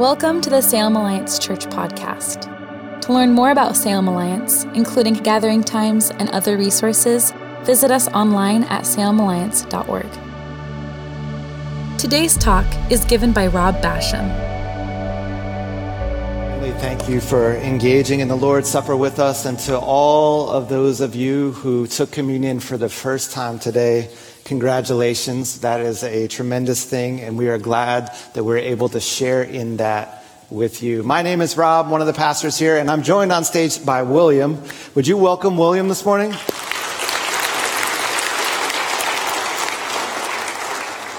Welcome to the Salem Alliance Church podcast. To learn more about Salem Alliance, including gathering times and other resources, visit us online at salemalliance.org. Today's talk is given by Rob Basham. We thank you for engaging in the Lord's Supper with us, and to all of those of you who took communion for the first time today. Congratulations. That is a tremendous thing, and we are glad that we're able to share in that with you. My name is Rob, one of the pastors here, and I'm joined on stage by William. Would you welcome William this morning?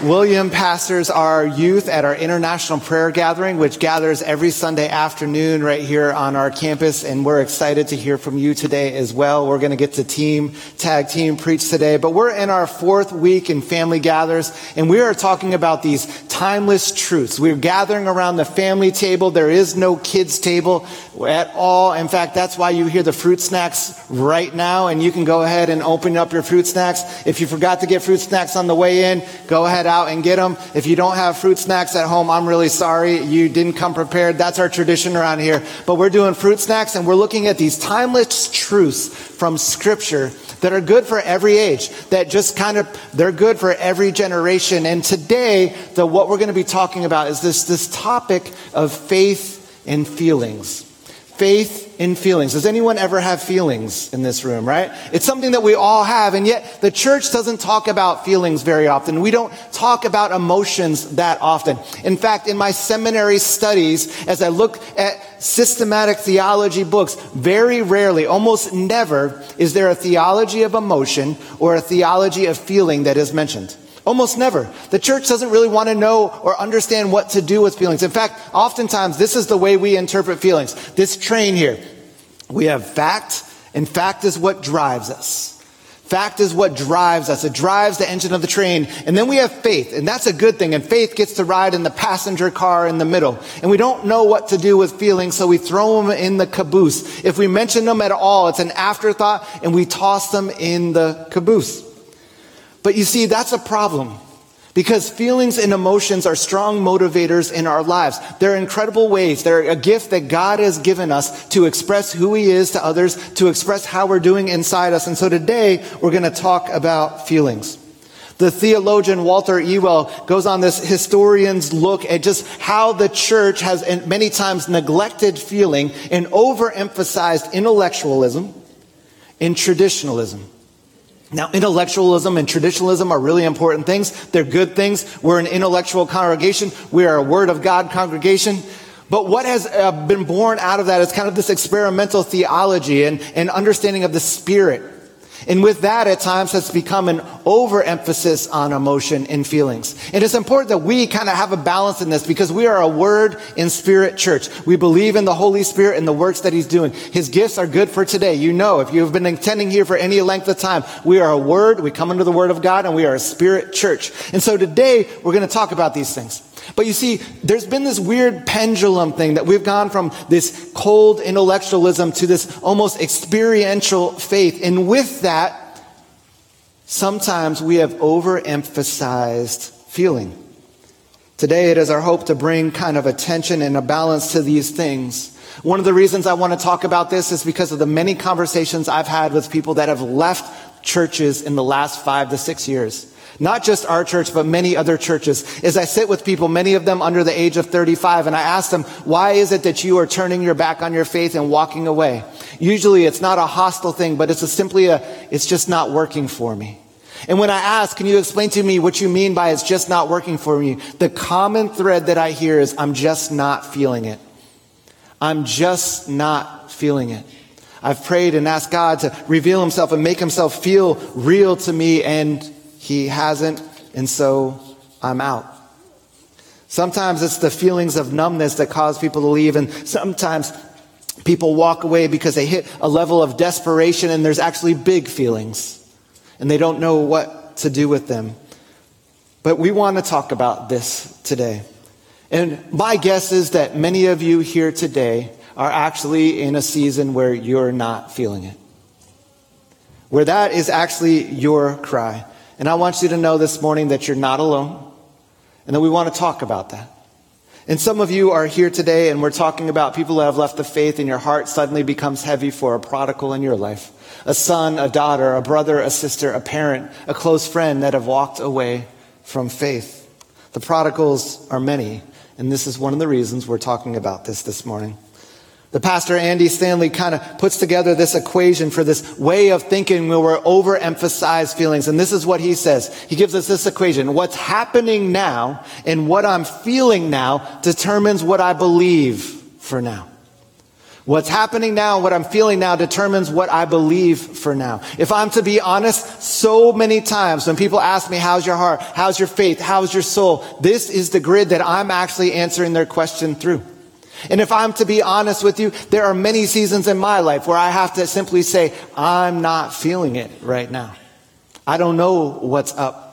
William pastors our youth at our international prayer gathering, which gathers every Sunday afternoon right here on our campus. And we're excited to hear from you today as well. We're going to get to team, tag team preach today, but we're in our fourth week in family gathers and we are talking about these timeless truths. We're gathering around the family table. There is no kids table at all. In fact, that's why you hear the fruit snacks right now and you can go ahead and open up your fruit snacks. If you forgot to get fruit snacks on the way in, go ahead out and get them. If you don't have fruit snacks at home, I'm really sorry. You didn't come prepared. That's our tradition around here. But we're doing fruit snacks and we're looking at these timeless truths from scripture that are good for every age, that just kind of, they're good for every generation. And today, the, what we're going to be talking about is this, this topic of faith and feelings. Faith in feelings. Does anyone ever have feelings in this room, right? It's something that we all have, and yet the church doesn't talk about feelings very often. We don't talk about emotions that often. In fact, in my seminary studies, as I look at systematic theology books, very rarely, almost never, is there a theology of emotion or a theology of feeling that is mentioned. Almost never. The church doesn't really want to know or understand what to do with feelings. In fact, oftentimes this is the way we interpret feelings. This train here. We have fact, and fact is what drives us. Fact is what drives us. It drives the engine of the train. And then we have faith, and that's a good thing. And faith gets to ride in the passenger car in the middle. And we don't know what to do with feelings, so we throw them in the caboose. If we mention them at all, it's an afterthought, and we toss them in the caboose. But you see, that's a problem. Because feelings and emotions are strong motivators in our lives. They're incredible ways. They're a gift that God has given us to express who He is to others, to express how we're doing inside us. And so today, we're going to talk about feelings. The theologian Walter Elwell goes on this historian's look at just how the church has many times neglected feeling and overemphasized intellectualism and traditionalism. Now, intellectualism and traditionalism are really important things. They're good things. We're an intellectual congregation. We are a Word of God congregation. But what has uh, been born out of that is kind of this experimental theology and, and understanding of the Spirit and with that, at times, has become an overemphasis on emotion and feelings. And it's important that we kind of have a balance in this because we are a word in spirit church. We believe in the Holy Spirit and the works that He's doing. His gifts are good for today. You know, if you have been attending here for any length of time, we are a word, we come under the word of God, and we are a spirit church. And so today, we're going to talk about these things. But you see, there's been this weird pendulum thing that we've gone from this cold intellectualism to this almost experiential faith. And with that, sometimes we have overemphasized feeling. Today, it is our hope to bring kind of attention and a balance to these things. One of the reasons I want to talk about this is because of the many conversations I've had with people that have left churches in the last five to six years. Not just our church, but many other churches. As I sit with people, many of them under the age of 35, and I ask them, why is it that you are turning your back on your faith and walking away? Usually it's not a hostile thing, but it's a simply a, it's just not working for me. And when I ask, can you explain to me what you mean by it's just not working for me? The common thread that I hear is, I'm just not feeling it. I'm just not feeling it. I've prayed and asked God to reveal himself and make himself feel real to me and he hasn't, and so I'm out. Sometimes it's the feelings of numbness that cause people to leave, and sometimes people walk away because they hit a level of desperation and there's actually big feelings, and they don't know what to do with them. But we want to talk about this today. And my guess is that many of you here today are actually in a season where you're not feeling it. Where that is actually your cry. And I want you to know this morning that you're not alone and that we want to talk about that. And some of you are here today and we're talking about people who have left the faith and your heart suddenly becomes heavy for a prodigal in your life. A son, a daughter, a brother, a sister, a parent, a close friend that have walked away from faith. The prodigals are many, and this is one of the reasons we're talking about this this morning. The pastor Andy Stanley kind of puts together this equation for this way of thinking where we're overemphasize feelings. And this is what he says. He gives us this equation. What's happening now and what I'm feeling now determines what I believe for now. What's happening now, and what I'm feeling now determines what I believe for now. If I'm to be honest, so many times when people ask me, how's your heart? How's your faith? How's your soul? This is the grid that I'm actually answering their question through. And if I'm to be honest with you, there are many seasons in my life where I have to simply say, I'm not feeling it right now. I don't know what's up.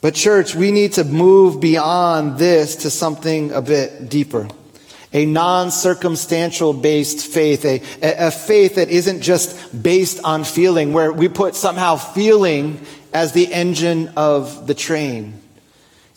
But church, we need to move beyond this to something a bit deeper a non-circumstantial based faith, a, a faith that isn't just based on feeling, where we put somehow feeling as the engine of the train.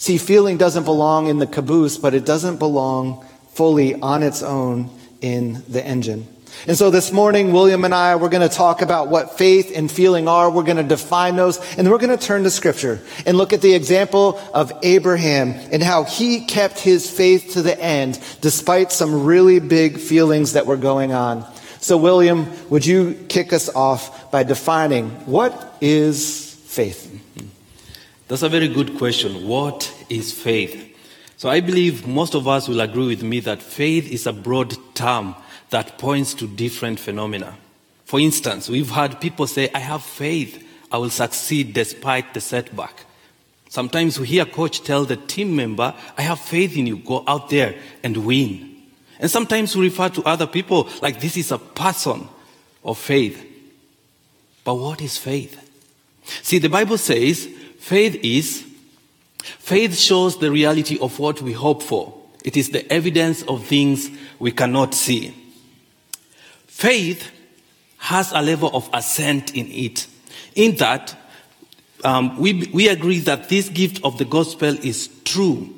See, feeling doesn't belong in the caboose, but it doesn't belong fully on its own in the engine. And so this morning, William and I, we're going to talk about what faith and feeling are. We're going to define those, and we're going to turn to scripture and look at the example of Abraham and how he kept his faith to the end despite some really big feelings that were going on. So William, would you kick us off by defining what is faith? That's a very good question. What is faith? So I believe most of us will agree with me that faith is a broad term that points to different phenomena. For instance, we've had people say, I have faith I will succeed despite the setback. Sometimes we hear a coach tell the team member, I have faith in you, go out there and win. And sometimes we refer to other people like this is a person of faith. But what is faith? See, the Bible says faith is, faith shows the reality of what we hope for. It is the evidence of things we cannot see. Faith has a level of assent in it, in that um, we, we agree that this gift of the gospel is true,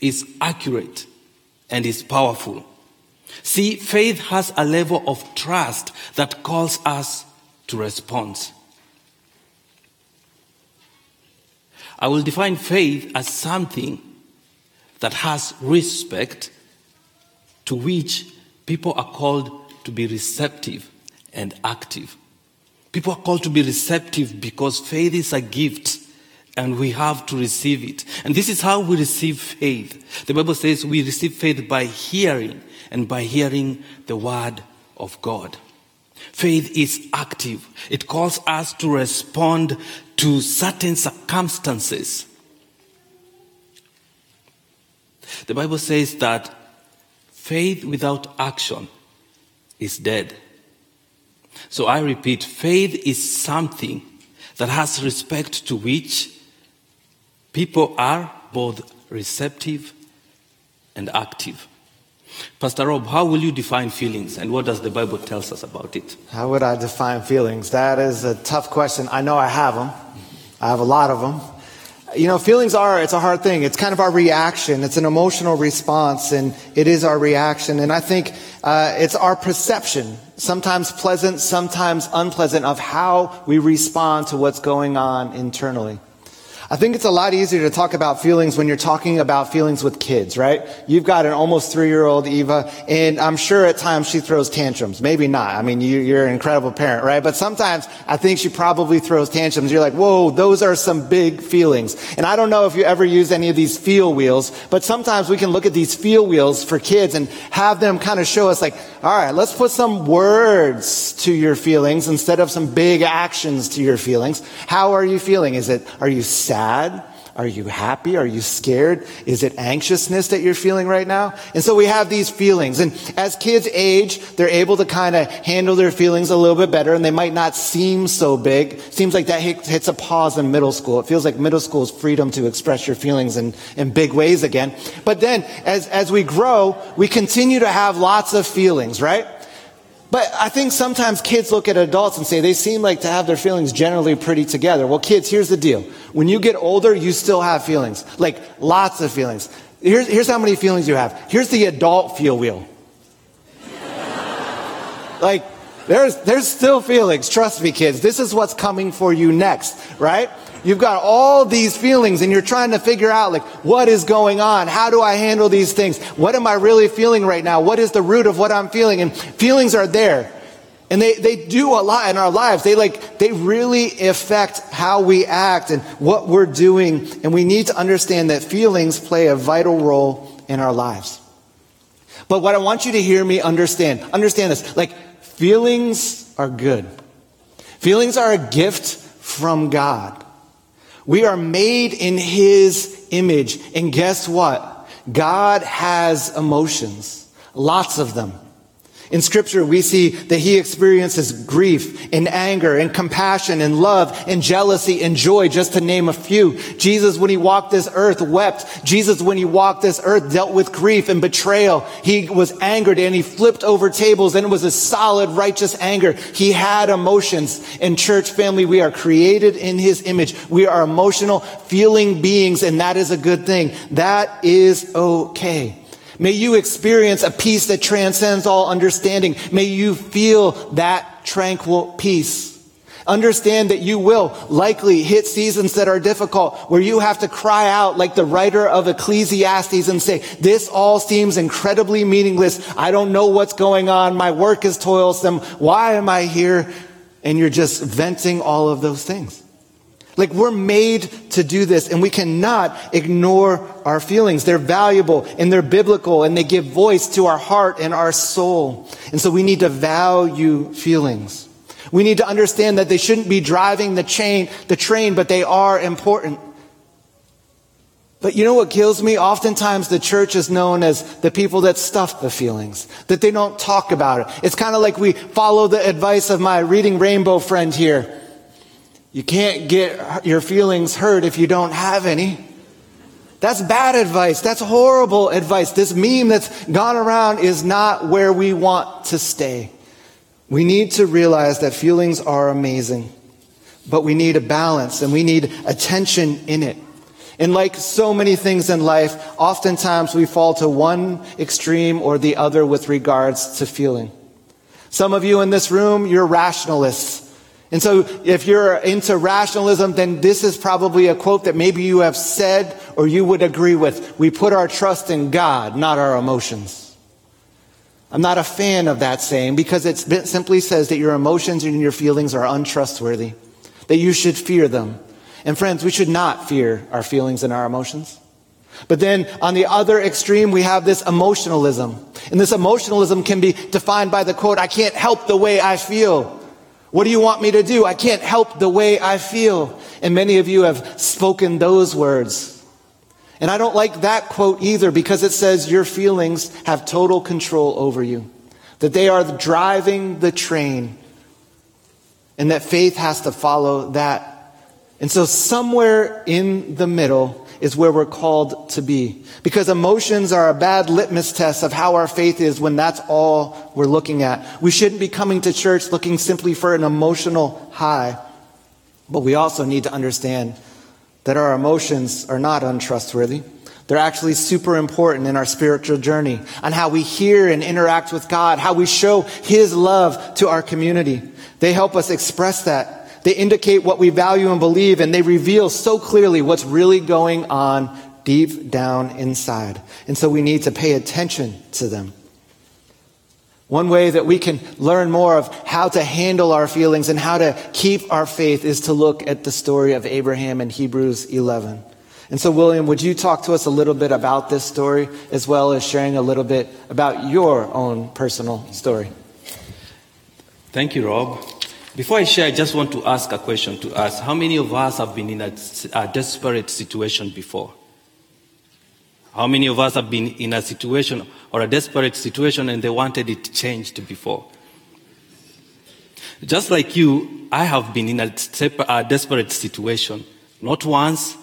is accurate, and is powerful. See, faith has a level of trust that calls us to respond. I will define faith as something that has respect to which people are called to be receptive and active. People are called to be receptive because faith is a gift and we have to receive it. And this is how we receive faith. The Bible says we receive faith by hearing and by hearing the word of God. Faith is active. It calls us to respond to certain circumstances. The Bible says that faith without action is dead. So I repeat, faith is something that has respect to which people are both receptive and active. Pastor Rob, how will you define feelings and what does the Bible tell us about it? How would I define feelings? That is a tough question. I know I have them. I have a lot of them. You know, feelings are, it's a hard thing. It's kind of our reaction. It's an emotional response and it is our reaction. And I think uh, it's our perception, sometimes pleasant, sometimes unpleasant, of how we respond to what's going on internally. I think it's a lot easier to talk about feelings when you're talking about feelings with kids, right? You've got an almost three-year-old Eva, and I'm sure at times she throws tantrums. Maybe not. I mean, you, are an incredible parent, right? But sometimes I think she probably throws tantrums. You're like, whoa, those are some big feelings. And I don't know if you ever use any of these feel wheels, but sometimes we can look at these feel wheels for kids and have them kind of show us like, all right, let's put some words to your feelings instead of some big actions to your feelings. How are you feeling? Is it, are you sad? Sad? Are you happy? Are you scared? Is it anxiousness that you're feeling right now? And so we have these feelings. And as kids age, they're able to kind of handle their feelings a little bit better and they might not seem so big. Seems like that hits a pause in middle school. It feels like middle school is freedom to express your feelings in, in big ways again. But then as, as we grow, we continue to have lots of feelings, right? But I think sometimes kids look at adults and say they seem like to have their feelings generally pretty together. Well, kids, here's the deal. When you get older, you still have feelings. Like lots of feelings. Here's, here's how many feelings you have. Here's the adult feel wheel. like, there's, there's still feelings. Trust me, kids. This is what's coming for you next, right? You've got all these feelings and you're trying to figure out like, what is going on? How do I handle these things? What am I really feeling right now? What is the root of what I'm feeling? And feelings are there. And they, they do a lot in our lives. They like, they really affect how we act and what we're doing. And we need to understand that feelings play a vital role in our lives. But what I want you to hear me understand, understand this, like feelings are good. Feelings are a gift from God. We are made in His image. And guess what? God has emotions. Lots of them. In scripture, we see that he experiences grief and anger and compassion and love and jealousy and joy, just to name a few. Jesus, when he walked this earth, wept. Jesus, when he walked this earth, dealt with grief and betrayal. He was angered and he flipped over tables and it was a solid, righteous anger. He had emotions. In church family, we are created in his image. We are emotional, feeling beings, and that is a good thing. That is okay. May you experience a peace that transcends all understanding. May you feel that tranquil peace. Understand that you will likely hit seasons that are difficult where you have to cry out like the writer of Ecclesiastes and say, this all seems incredibly meaningless. I don't know what's going on. My work is toilsome. Why am I here? And you're just venting all of those things. Like we're made to do this and we cannot ignore our feelings. They're valuable and they're biblical and they give voice to our heart and our soul. And so we need to value feelings. We need to understand that they shouldn't be driving the chain, the train, but they are important. But you know what kills me? Oftentimes the church is known as the people that stuff the feelings, that they don't talk about it. It's kind of like we follow the advice of my reading rainbow friend here. You can't get your feelings hurt if you don't have any. That's bad advice. That's horrible advice. This meme that's gone around is not where we want to stay. We need to realize that feelings are amazing, but we need a balance and we need attention in it. And like so many things in life, oftentimes we fall to one extreme or the other with regards to feeling. Some of you in this room, you're rationalists. And so if you're into rationalism, then this is probably a quote that maybe you have said or you would agree with. We put our trust in God, not our emotions. I'm not a fan of that saying because it simply says that your emotions and your feelings are untrustworthy, that you should fear them. And friends, we should not fear our feelings and our emotions. But then on the other extreme, we have this emotionalism. And this emotionalism can be defined by the quote, I can't help the way I feel. What do you want me to do? I can't help the way I feel. And many of you have spoken those words. And I don't like that quote either because it says your feelings have total control over you, that they are driving the train, and that faith has to follow that. And so, somewhere in the middle, is where we're called to be. Because emotions are a bad litmus test of how our faith is when that's all we're looking at. We shouldn't be coming to church looking simply for an emotional high. But we also need to understand that our emotions are not untrustworthy. They're actually super important in our spiritual journey on how we hear and interact with God, how we show His love to our community. They help us express that they indicate what we value and believe, and they reveal so clearly what's really going on deep down inside. And so we need to pay attention to them. One way that we can learn more of how to handle our feelings and how to keep our faith is to look at the story of Abraham in Hebrews 11. And so, William, would you talk to us a little bit about this story as well as sharing a little bit about your own personal story? Thank you, Rob. Before I share, I just want to ask a question to us. How many of us have been in a, a, desperate situation before? How many of us have been in a situation or a desperate situation and they wanted it changed before? Just like you, I have been in a, a desperate situation. Not once,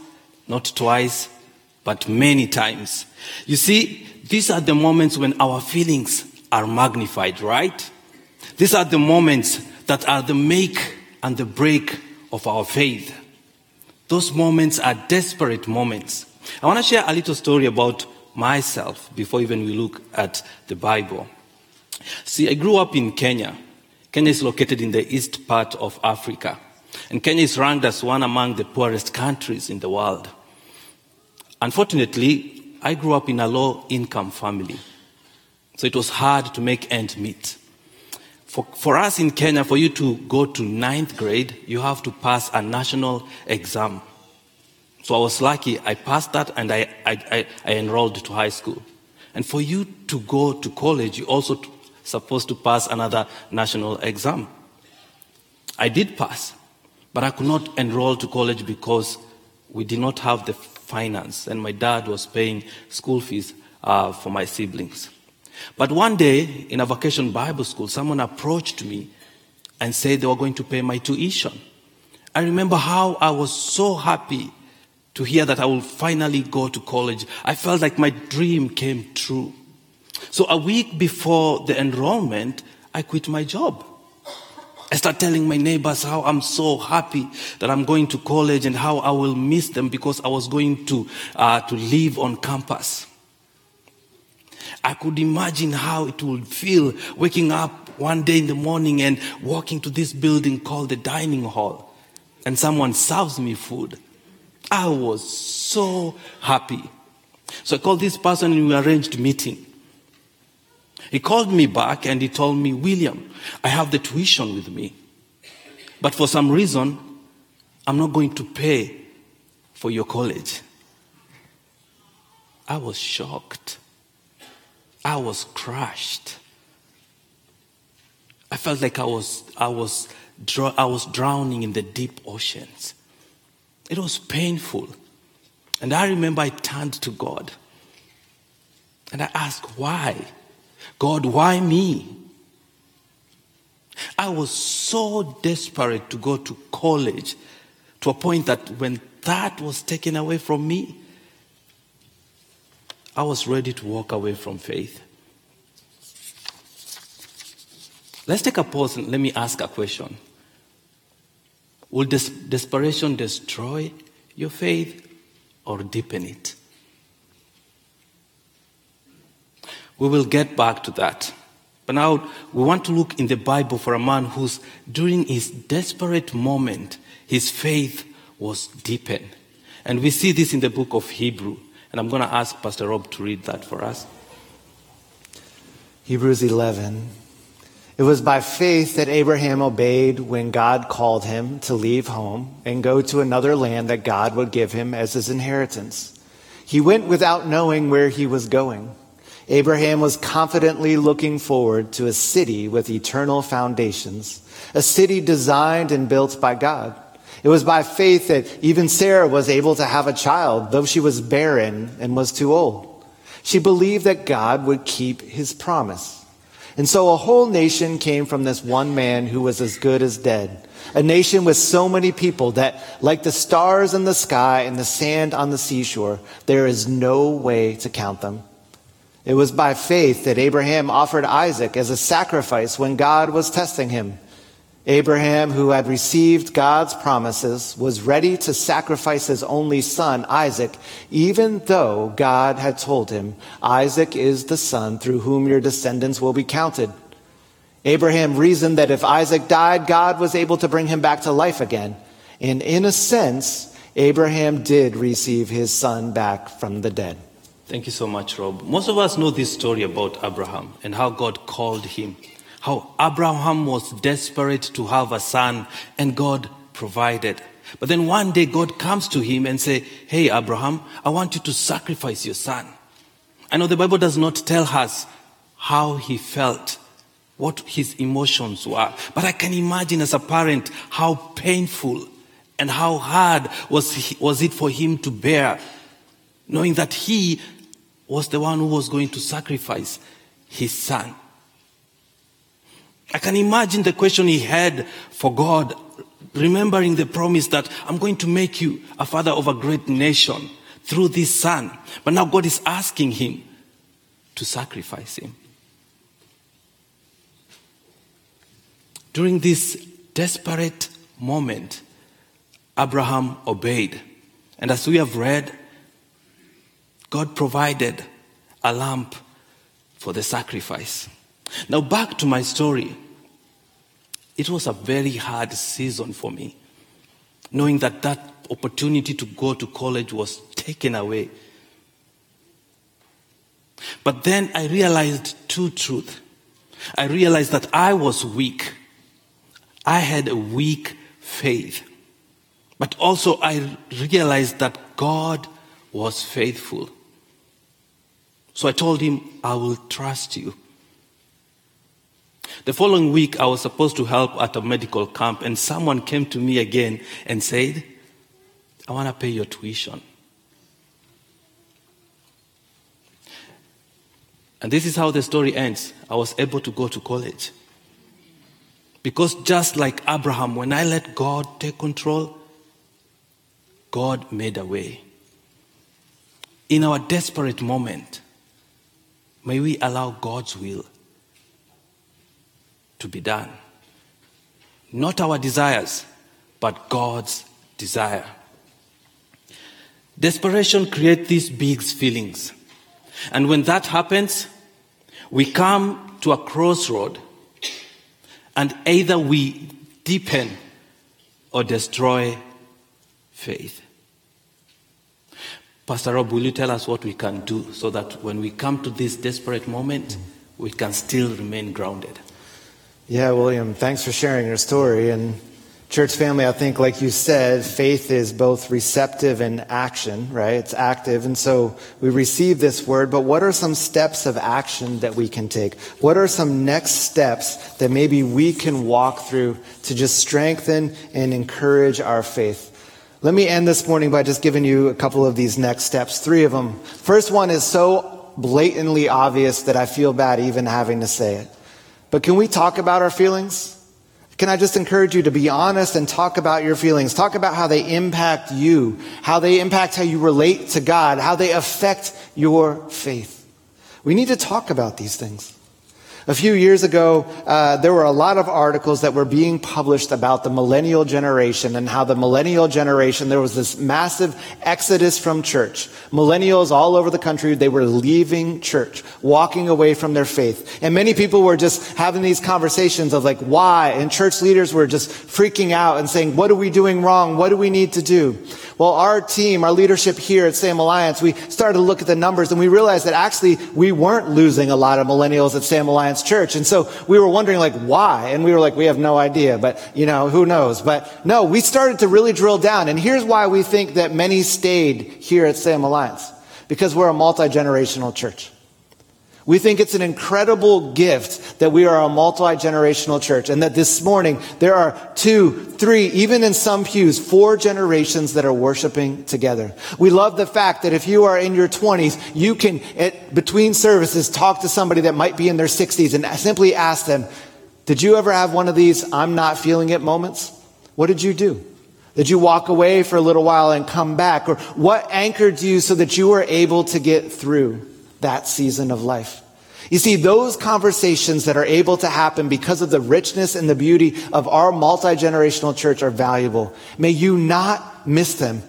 not twice, but many times. You see, these are the moments when our feelings are magnified, right? These are the moments that are the make and the break of our faith. Those moments are desperate moments. I want to share a little story about myself before even we look at the Bible. See, I grew up in Kenya. Kenya is located in the east part of Africa. And Kenya is ranked as one among the poorest countries in the world. Unfortunately, I grew up in a low income family. So it was hard to make ends meet. For, for us in Kenya, for you to go to ninth grade, you have to pass a national exam. So I was lucky. I passed that and I, I, I, enrolled to high school. And for you to go to college, you're also t- supposed to pass another national exam. I did pass, but I could not enroll to college because we did not have the finance, and my dad was paying school fees uh, for my siblings. But one day in a vacation Bible school, someone approached me and said they were going to pay my tuition. I remember how I was so happy to hear that I will finally go to college. I felt like my dream came true. So a week before the enrollment, I quit my job. I start telling my neighbors how I'm so happy that I'm going to college and how I will miss them because I was going to, uh, to live on campus. I could imagine how it would feel waking up one day in the morning and walking to this building called the dining hall and someone serves me food. I was so happy. So I called this person and we arranged meeting. He called me back and he told me, William, I have the tuition with me. But for some reason, I'm not going to pay for your college. I was shocked. I was crushed. I felt like I was, I was, I was drowning in the deep oceans. It was painful. And I remember I turned to God and I asked, why? God, why me? I was so desperate to go to college to a point that when that was taken away from me, I was ready to walk away from faith. Let's take a pause and let me ask a question. Will des- desperation destroy your faith or deepen it? We will get back to that. But now we want to look in the Bible for a man who's, during his desperate moment, his faith was deepened. And we see this in the book of Hebrew. And I'm going to ask Pastor Rob to read that for us. Hebrews 11. It was by faith that Abraham obeyed when God called him to leave home and go to another land that God would give him as his inheritance. He went without knowing where he was going. Abraham was confidently looking forward to a city with eternal foundations, a city designed and built by God. It was by faith that even Sarah was able to have a child, though she was barren and was too old. She believed that God would keep his promise. And so a whole nation came from this one man who was as good as dead. A nation with so many people that, like the stars in the sky and the sand on the seashore, there is no way to count them. It was by faith that Abraham offered Isaac as a sacrifice when God was testing him. Abraham, who had received God's promises, was ready to sacrifice his only son, Isaac, even though God had told him, Isaac is the son through whom your descendants will be counted. Abraham reasoned that if Isaac died, God was able to bring him back to life again. And in a sense, Abraham did receive his son back from the dead. Thank you so much, Rob. Most of us know this story about Abraham and how God called him. How Abraham was desperate to have a son and God provided. But then one day God comes to him and say, Hey, Abraham, I want you to sacrifice your son. I know the Bible does not tell us how he felt, what his emotions were, but I can imagine as a parent how painful and how hard was, he, was it for him to bear, knowing that he was the one who was going to sacrifice his son. I can imagine the question he had for God, remembering the promise that I'm going to make you a father of a great nation through this son. But now God is asking him to sacrifice him. During this desperate moment, Abraham obeyed. And as we have read, God provided a lamp for the sacrifice. Now, back to my story. It was a very hard season for me, knowing that that opportunity to go to college was taken away. But then I realized two truths. I realized that I was weak. I had a weak faith. But also I realized that God was faithful. So I told him, I will trust you. The following week, I was supposed to help at a medical camp, and someone came to me again and said, I want to pay your tuition. And this is how the story ends. I was able to go to college. Because just like Abraham, when I let God take control, God made a way. In our desperate moment, may we allow God's will to be done. Not our desires, but God's desire. Desperation creates these big feelings. And when that happens, we come to a crossroad and either we deepen or destroy faith. Pastor Rob, will you tell us what we can do so that when we come to this desperate moment, we can still remain grounded? Yeah, William, thanks for sharing your story. And Church family, I think, like you said, faith is both receptive and action, right? It's active. And so we receive this word, but what are some steps of action that we can take? What are some next steps that maybe we can walk through to just strengthen and encourage our faith? Let me end this morning by just giving you a couple of these next steps, three of them. First one is so blatantly obvious that I feel bad even having to say it. But can we talk about our feelings? Can I just encourage you to be honest and talk about your feelings? Talk about how they impact you, how they impact how you relate to God, how they affect your faith. We need to talk about these things. A few years ago, uh, there were a lot of articles that were being published about the millennial generation and how the millennial generation, there was this massive exodus from church. Millennials all over the country, they were leaving church, walking away from their faith. And many people were just having these conversations of like, why? And church leaders were just freaking out and saying, what are we doing wrong? What do we need to do? Well, our team, our leadership here at Salem Alliance, we started to look at the numbers and we realized that actually we weren't losing a lot of millennials at Salem Alliance Church. And so we were wondering like why? And we were like, we have no idea, but you know, who knows? But no, we started to really drill down. And here's why we think that many stayed here at Salem Alliance. Because we're a multi-generational church. We think it's an incredible gift that we are a multi-generational church and that this morning there are two, three, even in some pews, four generations that are worshiping together. We love the fact that if you are in your 20s, you can, at, between services, talk to somebody that might be in their 60s and simply ask them, did you ever have one of these I'm not feeling it moments? What did you do? Did you walk away for a little while and come back? Or what anchored you so that you were able to get through? That season of life. You see, those conversations that are able to happen because of the richness and the beauty of our multi generational church are valuable. May you not miss them.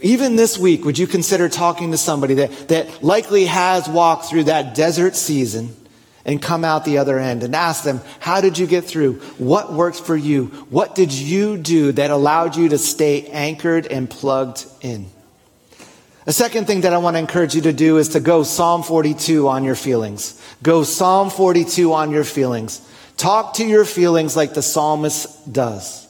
Even this week, would you consider talking to somebody that, that likely has walked through that desert season and come out the other end and ask them, how did you get through? What worked for you? What did you do that allowed you to stay anchored and plugged in? A second thing that I want to encourage you to do is to go Psalm 42 on your feelings. Go Psalm 42 on your feelings. Talk to your feelings like the psalmist does.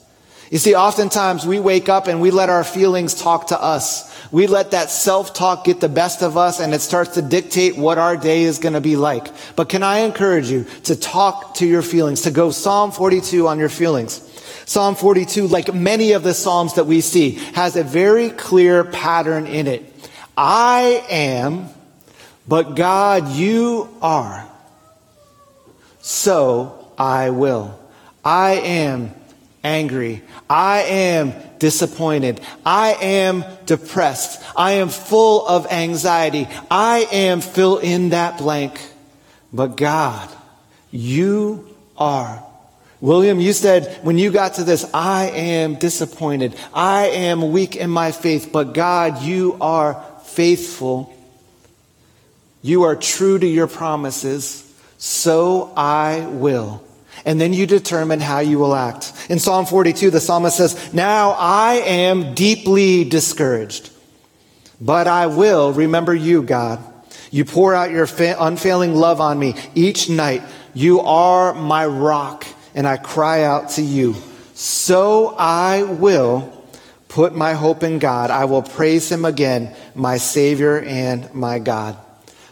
You see, oftentimes we wake up and we let our feelings talk to us. We let that self-talk get the best of us and it starts to dictate what our day is going to be like. But can I encourage you to talk to your feelings, to go Psalm 42 on your feelings? Psalm 42, like many of the Psalms that we see, has a very clear pattern in it. I am, but God, you are. So I will. I am angry. I am disappointed. I am depressed. I am full of anxiety. I am fill in that blank. But God, you are. William, you said when you got to this, I am disappointed. I am weak in my faith, but God, you are faithful. You are true to your promises, so I will. And then you determine how you will act. In Psalm 42, the psalmist says, Now I am deeply discouraged, but I will remember you, God. You pour out your unfailing love on me each night. You are my rock, and I cry out to you. So I will put my hope in God. I will praise him again, my Savior and my God.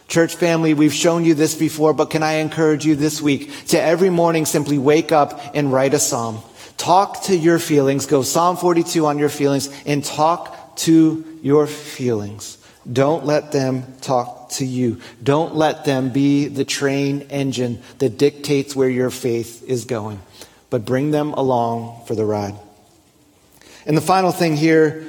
Church family, we've shown you this before, but can I encourage you this week to every morning simply wake up and write a psalm. Talk to your feelings. Go Psalm 42 on your feelings and talk to your feelings. Don't let them talk to you. Don't let them be the train engine that dictates where your faith is going, but bring them along for the ride. And the final thing here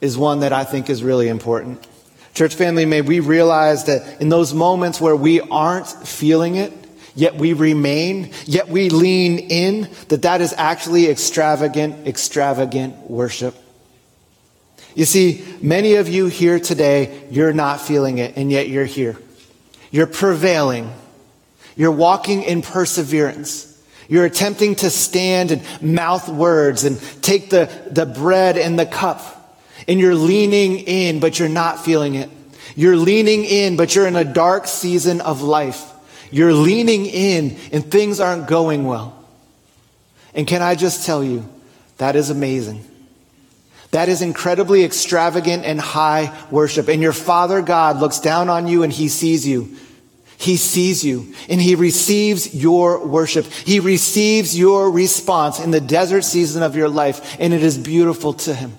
is one that I think is really important. Church family, may we realize that in those moments where we aren't feeling it, yet we remain, yet we lean in, that that is actually extravagant, extravagant worship. You see, many of you here today, you're not feeling it, and yet you're here. You're prevailing. You're walking in perseverance. You're attempting to stand and mouth words and take the, the bread and the cup and you're leaning in, but you're not feeling it. You're leaning in, but you're in a dark season of life. You're leaning in and things aren't going well. And can I just tell you, that is amazing. That is incredibly extravagant and high worship. And your Father God looks down on you and he sees you. He sees you and he receives your worship. He receives your response in the desert season of your life and it is beautiful to him.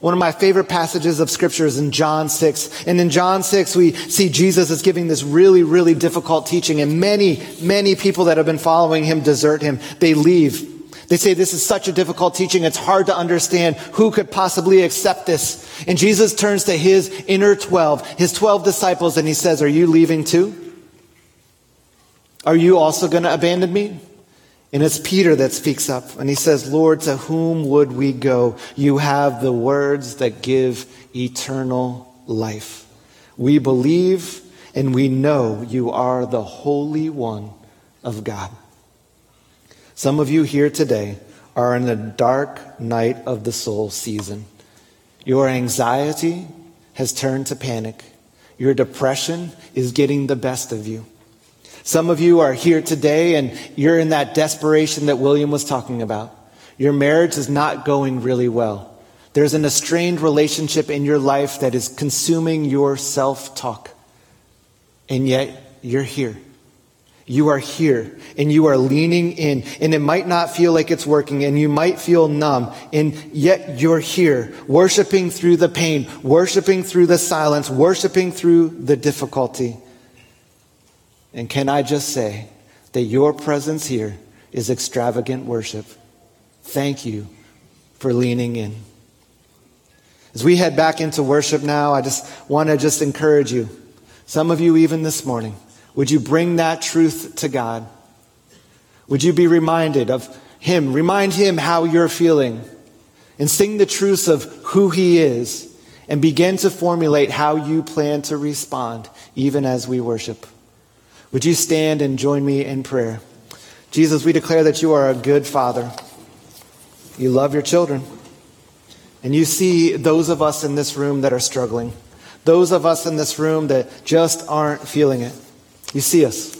One of my favorite passages of scripture is in John 6. And in John 6, we see Jesus is giving this really, really difficult teaching. And many, many people that have been following him desert him. They leave. They say this is such a difficult teaching. It's hard to understand. Who could possibly accept this? And Jesus turns to his inner 12, his 12 disciples, and he says, Are you leaving too? Are you also going to abandon me? And it's Peter that speaks up and he says, Lord, to whom would we go? You have the words that give eternal life. We believe and we know you are the Holy One of God. Some of you here today are in the dark night of the soul season. Your anxiety has turned to panic. Your depression is getting the best of you. Some of you are here today and you're in that desperation that William was talking about. Your marriage is not going really well. There's an estranged relationship in your life that is consuming your self talk. And yet you're here. You are here and you are leaning in and it might not feel like it's working and you might feel numb and yet you're here worshiping through the pain, worshiping through the silence, worshiping through the difficulty. And can I just say that your presence here is extravagant worship? Thank you for leaning in. As we head back into worship now, I just want to just encourage you. Some of you, even this morning, would you bring that truth to God? Would you be reminded of Him? Remind Him how you're feeling and sing the truths of who He is and begin to formulate how you plan to respond even as we worship. Would you stand and join me in prayer? Jesus, we declare that you are a good father. You love your children. And you see those of us in this room that are struggling, those of us in this room that just aren't feeling it. You see us.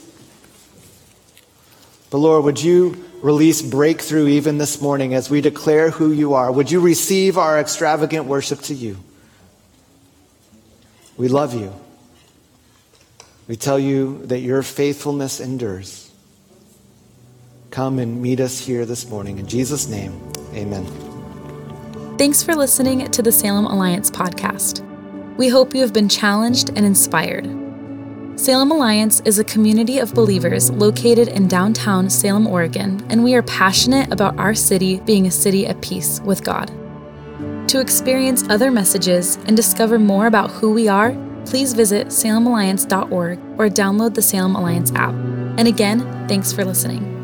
But Lord, would you release breakthrough even this morning as we declare who you are? Would you receive our extravagant worship to you? We love you. We tell you that your faithfulness endures. Come and meet us here this morning. In Jesus' name, amen. Thanks for listening to the Salem Alliance podcast. We hope you have been challenged and inspired. Salem Alliance is a community of believers located in downtown Salem, Oregon, and we are passionate about our city being a city at peace with God. To experience other messages and discover more about who we are, please visit salemalliance.org or download the Salem Alliance app. And again, thanks for listening.